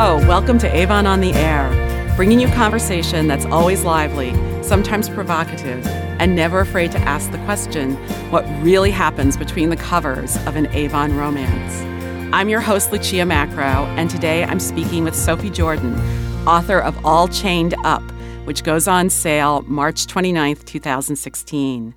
Hello, welcome to Avon on the Air, bringing you conversation that's always lively, sometimes provocative, and never afraid to ask the question what really happens between the covers of an Avon romance. I'm your host, Lucia Macro, and today I'm speaking with Sophie Jordan, author of All Chained Up, which goes on sale March 29th, 2016.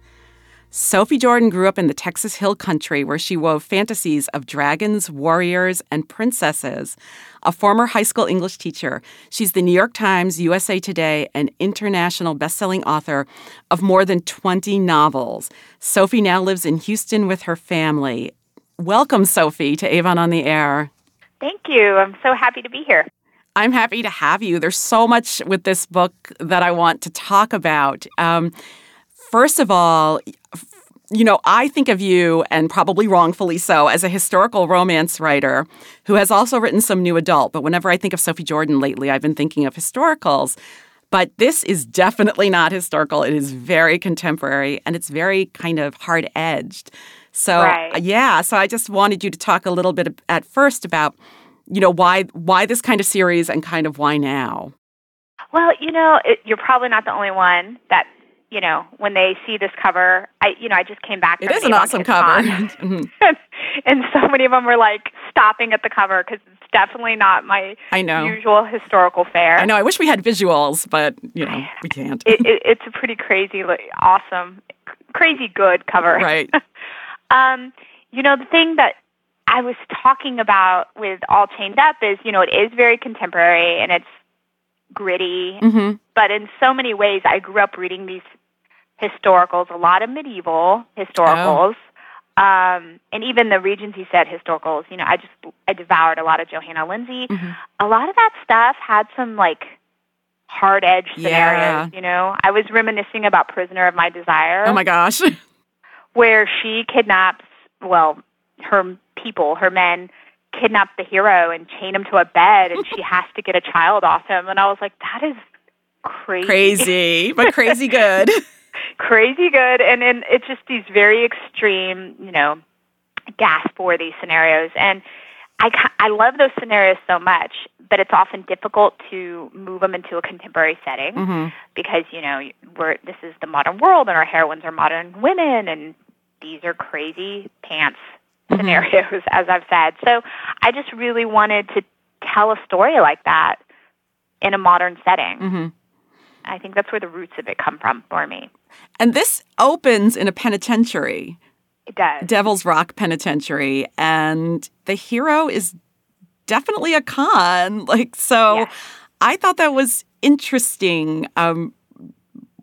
Sophie Jordan grew up in the Texas Hill Country where she wove fantasies of dragons, warriors, and princesses. A former high school English teacher, she's the New York Times, USA Today, and international best-selling author of more than 20 novels. Sophie now lives in Houston with her family. Welcome, Sophie, to Avon on the Air. Thank you. I'm so happy to be here. I'm happy to have you. There's so much with this book that I want to talk about. Um, first of all, you know, I think of you, and probably wrongfully so, as a historical romance writer who has also written some new adult. But whenever I think of Sophie Jordan lately, I've been thinking of historicals. But this is definitely not historical. It is very contemporary and it's very kind of hard edged. So, right. yeah, so I just wanted you to talk a little bit at first about, you know, why why this kind of series and kind of why now. Well, you know, it, you're probably not the only one that you know, when they see this cover, I, you know, I just came back. It from is an awesome cover. Mhm. and so many of them were like stopping at the cover because it's definitely not my I know. usual historical fare. I know. I wish we had visuals, but you know, we can't. It, it, it's a pretty crazy, awesome, crazy good cover. right. Um, you know, the thing that I was talking about with All Chained Up is, you know, it is very contemporary and it's gritty, hmm but in so many ways, I grew up reading these historicals, a lot of medieval historicals, um, and even the Regency set historicals. You know, I just I devoured a lot of Johanna Lindsey. Mhm. A lot of that stuff had some like hard edge scenarios. Yeah. You know, I was reminiscing about Prisoner of My Desire Oh my gosh. where she kidnaps, well, her people, her men, kidnap the hero and chain him to a bed, and she has to get a child off him. And I was like, that is crazy, crazy, but crazy good. Crazy good. And and it's just these very extreme, you know, gasp worthy scenarios. And I ca- I love those scenarios so much, but it's often difficult to move them into a contemporary setting hmm because you know we're this is the modern world and our heroines are modern women and these are crazy pants Mhm. scenarios as i've said so i just really wanted to tell a story like that in a modern setting hmm i think that's where the roots of it come from for me And this opens in a penitentiary, it does Devil's Rock Penitentiary, and the hero is definitely a con. Like, so Yeah. I thought that was interesting. Um,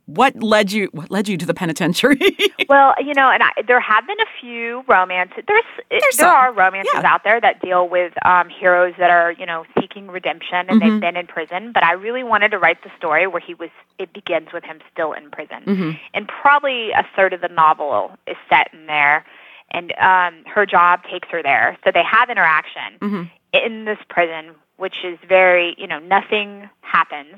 what led you? What led you to the penitentiary? well you know and I, there have been a few romances there's, There's there some. are romances Yeah. out there that deal with um heroes that are you know seeking redemption and Mhm. they've been in prison but i really wanted to write the story where he was it begins with him still in prison hmm and probably a third of the novel is set in there and um her job takes her there so they have interaction hmm in this prison which is very you know nothing happens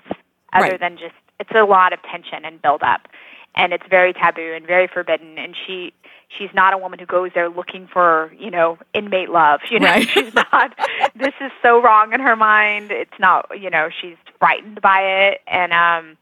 other Right. than just it's a lot of tension and build up and it's very taboo and very forbidden and she she's not a woman who goes there looking for you know inmate love you know Right. she's not this is so wrong in her mind it's not you know she's frightened by it and um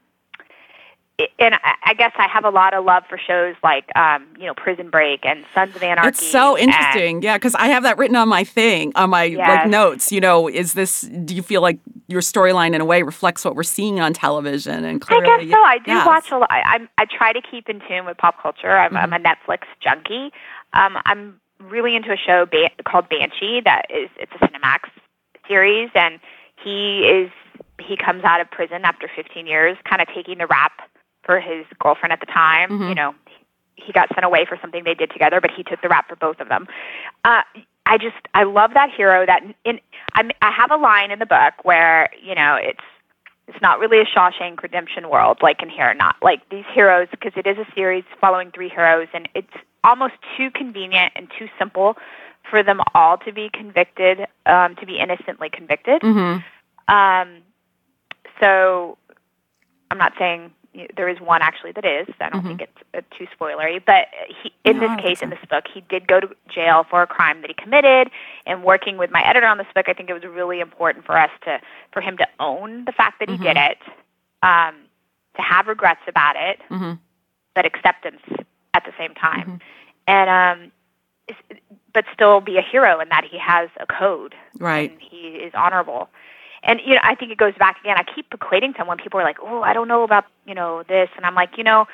and I- guess I have a lot of love for shows like, um, you know, Prison Break and Sons of Anarchy. It's so and- interesting. Yeah, because I have that written on my thing, on my like notes. You know, is this? Do you feel like your storyline in a way reflects what we're seeing on television? And clearly, I guess so. I do yes. watch a lot. I, I'm, I try to keep in tune with pop culture. I'm, I'm Mm-hmm. a Netflix junkie. Um, I'm really into a show ba- called Banshee. That is, it's a Cinemax series, and he is he comes out of prison after 15 years, kind of taking the rap for his girlfriend at the time. Mhm. You know, he got sent away for something they did together, but he took the rap for both of them. Uh, I just I love that hero. That in I I have a line in the book where you know it's it's not really a Shawshank Redemption world like in here, not like these heroes because it is a series following three heroes, and it's almost too convenient and too simple for them all to be convicted, um, to be innocently convicted. Mhm. Um, so I'm not saying there is one actually that is. I don't Mhm. think it's uh, too spoilery, but he, in No, this case, in this book, he did go to jail for a crime that he committed, And working with my editor on this book, I think it was really important for us to for him to own the fact that he did it, um, to have regrets about it, hmm but acceptance at the same time, and um, but still be a hero in that he has a code Right. and he is honorable. And you know, I think it goes back again. I keep equating to him when people are like, "Oh, I don't know about you know this," and I'm like, you know,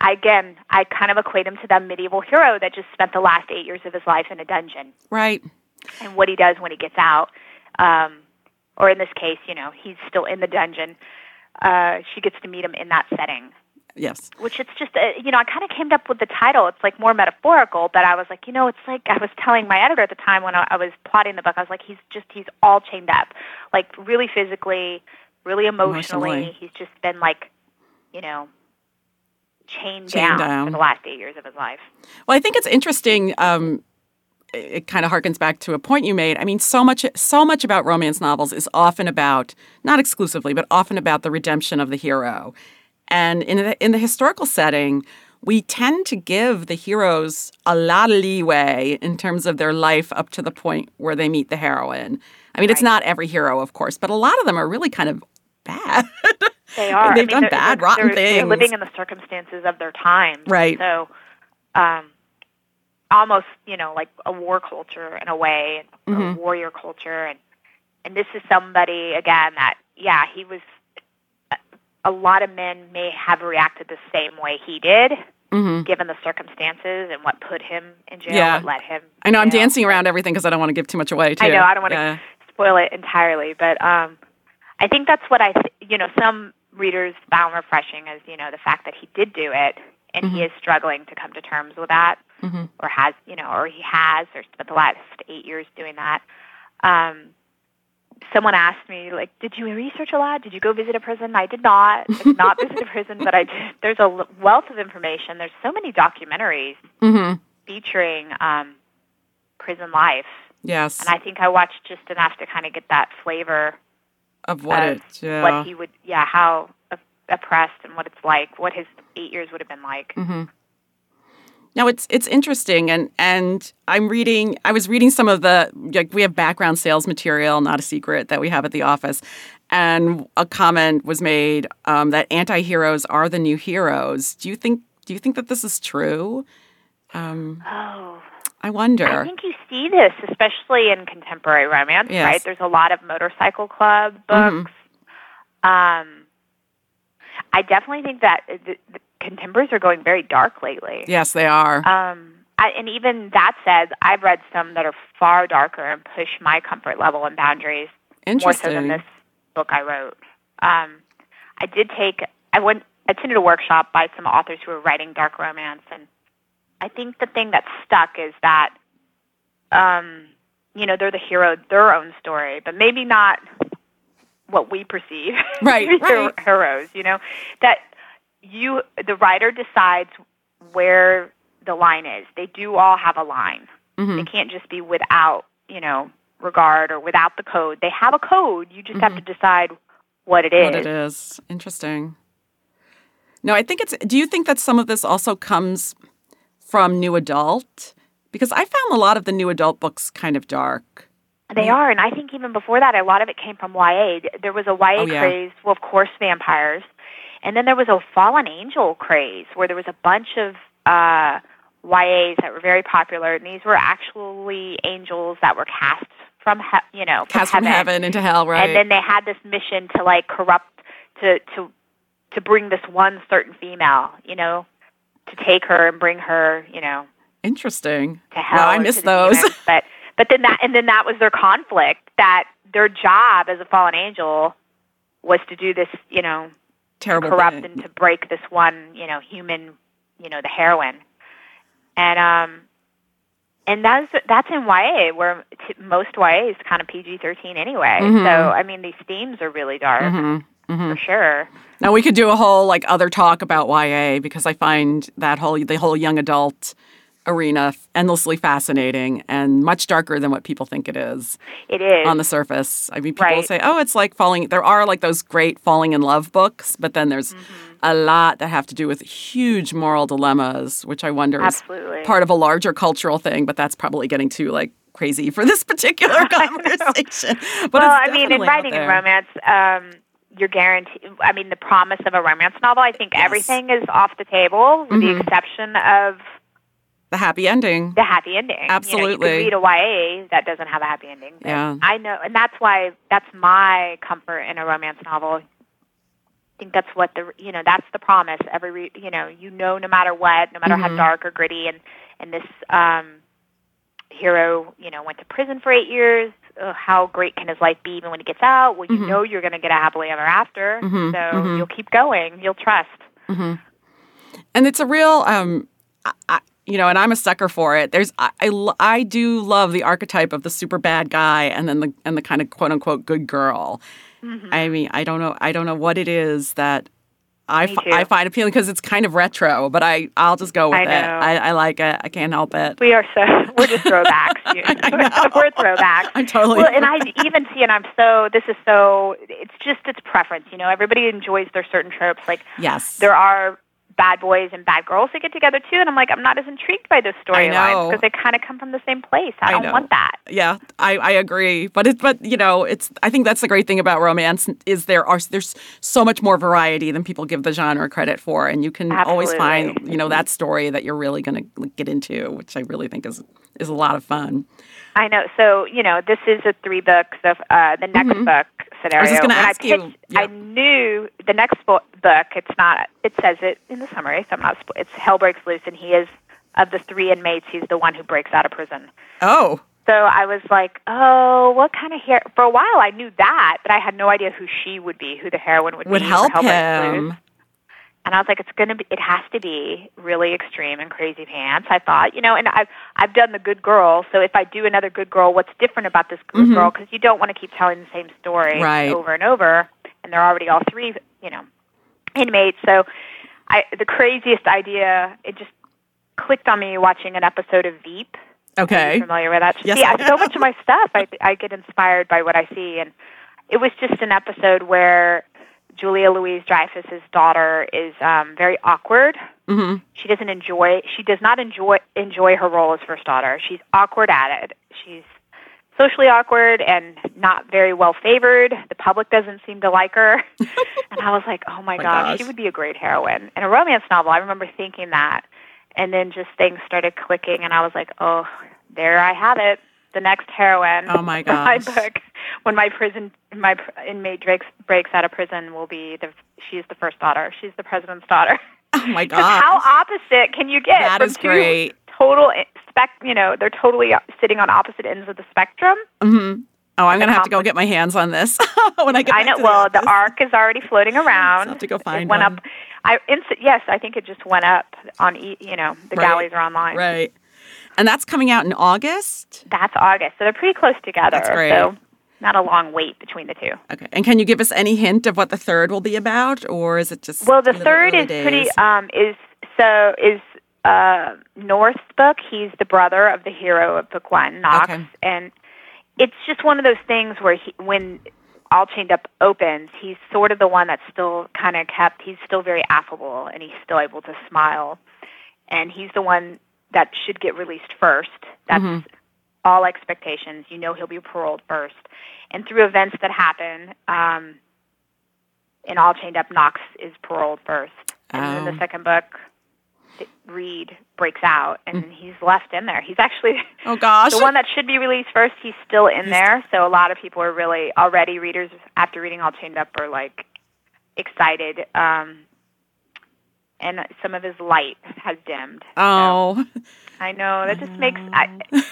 I, again, I kind of equate him to that medieval hero that just spent the last eight years of his life in a dungeon, Right. and what he does when he gets out, um, or in this case, you know, he's still in the dungeon. Uh, she gets to meet him in that setting, Yes. which it's just uh, you know I kind of came up with the title. It's like more metaphorical, but I was like, you know, it's like I was telling my editor at the time when I, I was plotting the book, I was like, he's just he's all chained up, like really physically, really emotionally. Emotionally. He's just been like, you know, chained, Chained down, down. for the last eight years of his life. Well, I think it's interesting. Um, it, it kind of harkens back to a point you made. I mean, so much, so much about romance novels is often about, not exclusively, but often about the redemption of the hero. And in the, in the historical setting, we tend to give the heroes a lot of leeway in terms of their life up to the point where they meet the heroine. I mean, it's not every hero, of course, but a lot of them are really kind of bad. They are. They've I mean, done they're- bad, they're, rotten they're, They're living in the circumstances of their time. Right. So, um, almost, you know, like a war culture in a way, a Mhm. warrior culture, and and this is somebody again that, yeah, he was. A- lot of men may have reacted the same way he did, hmm given the circumstances and what put him in jail, Yeah. what led him. I know I'm jail. dancing around everything because I don't want to give too much away, too. I know, I don't wanna- Yeah. spoil it entirely, but um, I think that's what I, th- you know, some readers found refreshing is, you know the fact that he did do it and he Mhm. is struggling to come to terms with that, Mhm. or has, you know, or he has, or spent the last eight years doing that. Um, someone asked me, like, did you research a lot? Did you go visit a prison? I did not. I did not visit a prison, but I did. There's a l- wealth of information. There's so many documentaries hmm featuring um, prison life. Yes. And I think I watched just enough to kind of get that flavor of what of it, yeah. what he would, yeah, how op- oppressed and what it's like, what his eight years would have been like. hmm Now it's it's interesting, and and I'm reading. I was reading some of the like we have background sales material, not a secret that we have at the office, and a comment was made um, that anti-heroes are the new heroes. Do you think Do you think that this is true? Um, Oh, I wonder. I think you see this, especially in contemporary romance, Yes. right? There's a lot of motorcycle club Mhm. books. Um, I definitely think that the, the contemporaries are going very dark lately. yes, they are. Um, I, and even that said, I've read some that are far darker and push my comfort level and boundaries more so than this book I wrote. Um, I did take, I went, attended a workshop by some authors who were writing dark romance, and I think the thing that stuck is that, um, you know, they're the hero, of their own story, but maybe not what we perceive Right, right. heroes. You know, that you, the writer decides where the line is. They do all have a line. Mhm. They can't just be without, you know, regard or without the code. They have a code. You just have to decide what it is. Mm-hmm. What it is. Interesting. No, I think it's. Do you think that some of this also comes from new adult? Because I found a lot of the new adult books kind of dark. They are, and I think even before that, a lot of it came from YA. There was a YA Oh, yeah. craze, well, of course, vampires, and then there was a fallen angel craze where there was a bunch of uh, YAs that were very popular, and these were actually angels that were cast from, he- you know, from Cast from heaven into hell, right? and then they had this mission to like corrupt to to to bring this one certain female, you know, to take her and bring her, you know, Interesting. to hell. Wow, I miss those. demons. But but then that and then that was their conflict that their job as a fallen angel was to do this, you know, Terrible. corrupt thing. and to break this one, you know, human, you know, the heroine. And um and that's that's in YA where t- most YA is kind of PG-13 anyway. Mhm. So I mean these themes are really dark Mhm, mhm. for sure. Now we could do a whole like other talk about YA because I find that whole the whole young adult arena endlessly fascinating and much darker than what people think it is It is. on the surface. I mean, people Right. say, "Oh, it's like falling." There are like those great falling in love books, but then there's Mm-hmm. a lot that have to do with huge moral dilemmas, which I wonder is part of a larger cultural thing. But that's probably getting too like crazy for this particular conversation. but well, I mean, in writing a romance, um, you're guaranteed. I mean, the promise of a romance novel. I think yes. everything is off the table, with mm-hmm. the exception of the happy ending. The happy ending. Absolutely. You, know, you read a YA that doesn't have a happy ending. Yeah. I know, and that's why that's my comfort in a romance novel. I think that's what the you know that's the promise. Every you know you know no matter what, no matter mm-hmm. how dark or gritty, and and this um, hero you know went to prison for eight years. Uh, how great can his life be even when he gets out? Well, you mm-hmm. know you're going to get a happily ever after, mm-hmm. so mm-hmm. you'll keep going. You'll trust. Mm-hmm. And it's a real. Um, I, you know, and I'm a sucker for it. There's I, I, I do love the archetype of the super bad guy and then the and the kind of quote unquote good girl. Mm-hmm. I mean, I don't know I don't know what it is that I, f- I find appealing because it's kind of retro, but I I'll just go with I it. I, I, like it. I can't help it. We are so we're just throwbacks. we're throwbacks. I'm totally. Well, and I even see, and I'm so. This is so. It's just it's preference. You know, everybody enjoys their certain tropes. Like yes, there are bad boys and bad girls to get together too. And I'm like, I'm not as intrigued by those storylines because they kind of come from the same place. I, I don't know. want that. Yeah, I, I agree. But it, but you know, it's. I think that's the great thing about romance is there are there's so much more variety than people give the genre credit for, and you can Absolutely. always find you know that story that you're really going to get into, which I really think is is a lot of fun. I know. So you know, this is a three books of uh, the next mm-hmm. book scenario. I was going to ask I pitched, you. Yeah. I knew the next book. It's not. It says it in the summary, so I'm not. It's Hell breaks loose, and he is of the three inmates. He's the one who breaks out of prison. Oh. So I was like, oh, what kind of hair? For a while, I knew that, but I had no idea who she would be, who the heroine would, would be. Would help him. And I was like, it's gonna be, it has to be really extreme and crazy pants. I thought, you know, and I've I've done the good girl, so if I do another good girl, what's different about this good mm-hmm. girl? Because you don't want to keep telling the same story right. over and over, and they're already all three, you know, inmates. So, I the craziest idea, it just clicked on me watching an episode of Veep. Okay, familiar with that? Yes, yeah, so much of my stuff, I I get inspired by what I see, and it was just an episode where Julia Louis-Dreyfus's daughter is um, very awkward. Mm-hmm. She doesn't enjoy. She does not enjoy enjoy her role as first daughter. She's awkward at it. She's socially awkward and not very well favored. The public doesn't seem to like her. and I was like, oh my, my gosh, gosh, she would be a great heroine. In a romance novel, I remember thinking that. And then just things started clicking, and I was like, oh, there I have it. The next heroine. Oh my gosh. my book when my prison my inmate breaks breaks out of prison will be the she's the first daughter. She's the president's daughter. Oh my god! How opposite can you get? That is great. Total spec. You know, they're totally sitting on opposite ends of the spectrum. Mm-hmm. Oh, I'm gonna have to go get my hands on this when I get. I know. well, the, the arc is already floating around. i have to go find it went one. up. I yes, I think it just went up on. E- you know, the right. galleys are online. Right. And that's coming out in August. That's August, so they're pretty close together. That's great. So not a long wait between the two. Okay. And can you give us any hint of what the third will be about, or is it just? Well, the third is days? pretty. Um, is so is uh, North's book. He's the brother of the hero of book one, Knox, okay. and it's just one of those things where he, when all chained up opens, he's sort of the one that's still kind of kept. He's still very affable, and he's still able to smile, and he's the one that should get released first. That's mm-hmm. all expectations. You know he'll be paroled first and through events that happen, um, in All Chained Up, Knox is paroled first, and oh. then the second book, Reed breaks out, and mm. he's left in there. He's actually oh gosh the one that should be released first. He's still in there, so a lot of people are really already readers after reading All Chained Up are like excited. Um, and some of his light has dimmed. Oh, so, I know that just makes I, he's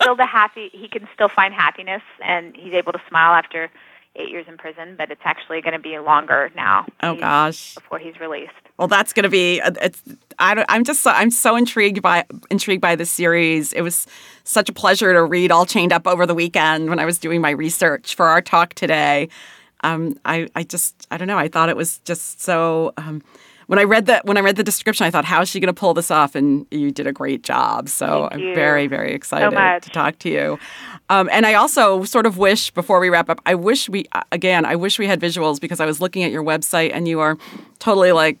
still the happy. He can still find happiness, and he's able to smile after eight years in prison. But it's actually going to be longer now. Oh gosh, before he's released. Well, that's going to be. Uh, it's. I I'm just. So, I'm so intrigued by intrigued by this series. It was such a pleasure to read All Chained Up over the weekend when I was doing my research for our talk today. Um, I I just I don't know. I thought it was just so. Um, when I read that when I read the description, I thought, how is she going to pull this off? And you did a great job. So Thank I'm you. very very excited so to talk to you. Um, and I also sort of wish before we wrap up, I wish we again, I wish we had visuals because I was looking at your website and you are totally like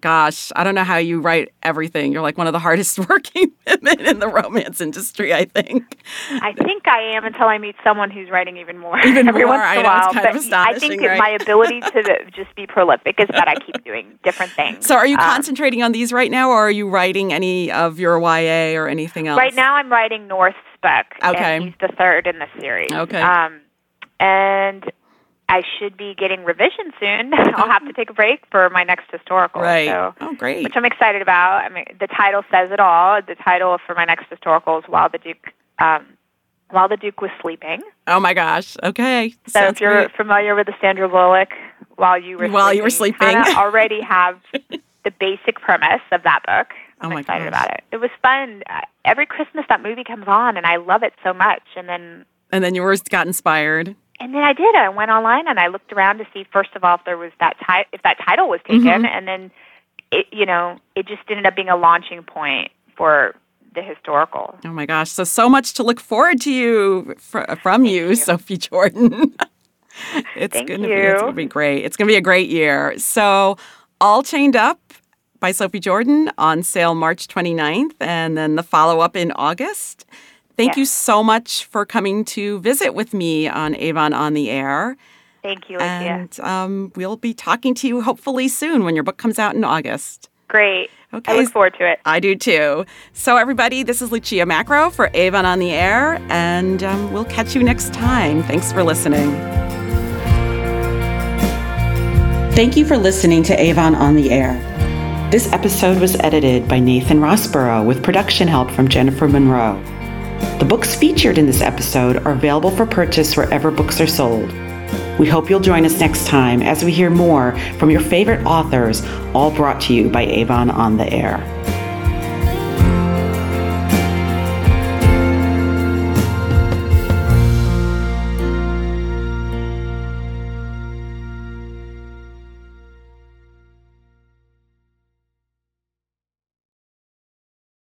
gosh, I don't know how you write everything. You're like one of the hardest working women in the romance industry, I think. I think I am until I meet someone who's writing even more. Even every more, once in I a while. it's kind but I think right? my ability to just be prolific is that I keep doing different things. So, are you Um, concentrating on these right now, or are you writing any of your YA or anything else? Right now, I'm writing North's book. Okay. He's the third in the series. Okay. Um, and I should be getting revision soon. I'll have to take a break for my next historical. Right. So, oh, great. which I'm excited about. I mean, the title says it all. The title for my next historical is While the Duke, um, While the Duke was sleeping. oh my gosh. Okay. So Sounds if you're great. familiar with the Sandra Bullock, while you were While you were sleeping, sleeping. kinda already have the basic premise of that book. I'm Oh my excited gosh. about it. It was fun. Uh, Every Christmas that movie comes on, and I love it so much. And then, and then you were got inspired. And then I did. I went online and I looked around to see first of all if there was that ti- if that title was taken, Mhm. and then it, you know, it just ended up being a launching point for the historical. Oh my gosh. So, so much to look forward to you fr- from you, you. Sophie Jordan. it's Thank gonna be it's gonna be great. It's gonna be a great year. So, All Chained Up by Sophie Jordan on sale March 29th, and then the follow up in August. Thank Yes. you so much for coming to visit with me on Avon on the Air. Thank you, Lucia. And um, we'll be talking to you hopefully soon when your book comes out in August. Great. Okay. I look forward to it. I do too. So, everybody, this is Lucia Macro for Avon on the Air, and um, we'll catch you next time. Thanks for listening. Thank you for listening to Avon on the Air. This episode was edited by Nathan Rossborough with production help from Jennifer Monroe. The books featured in this episode are available for purchase wherever books are sold. We hope you'll join us next time as we hear more from your favorite authors, all brought to you by Avon on the Air.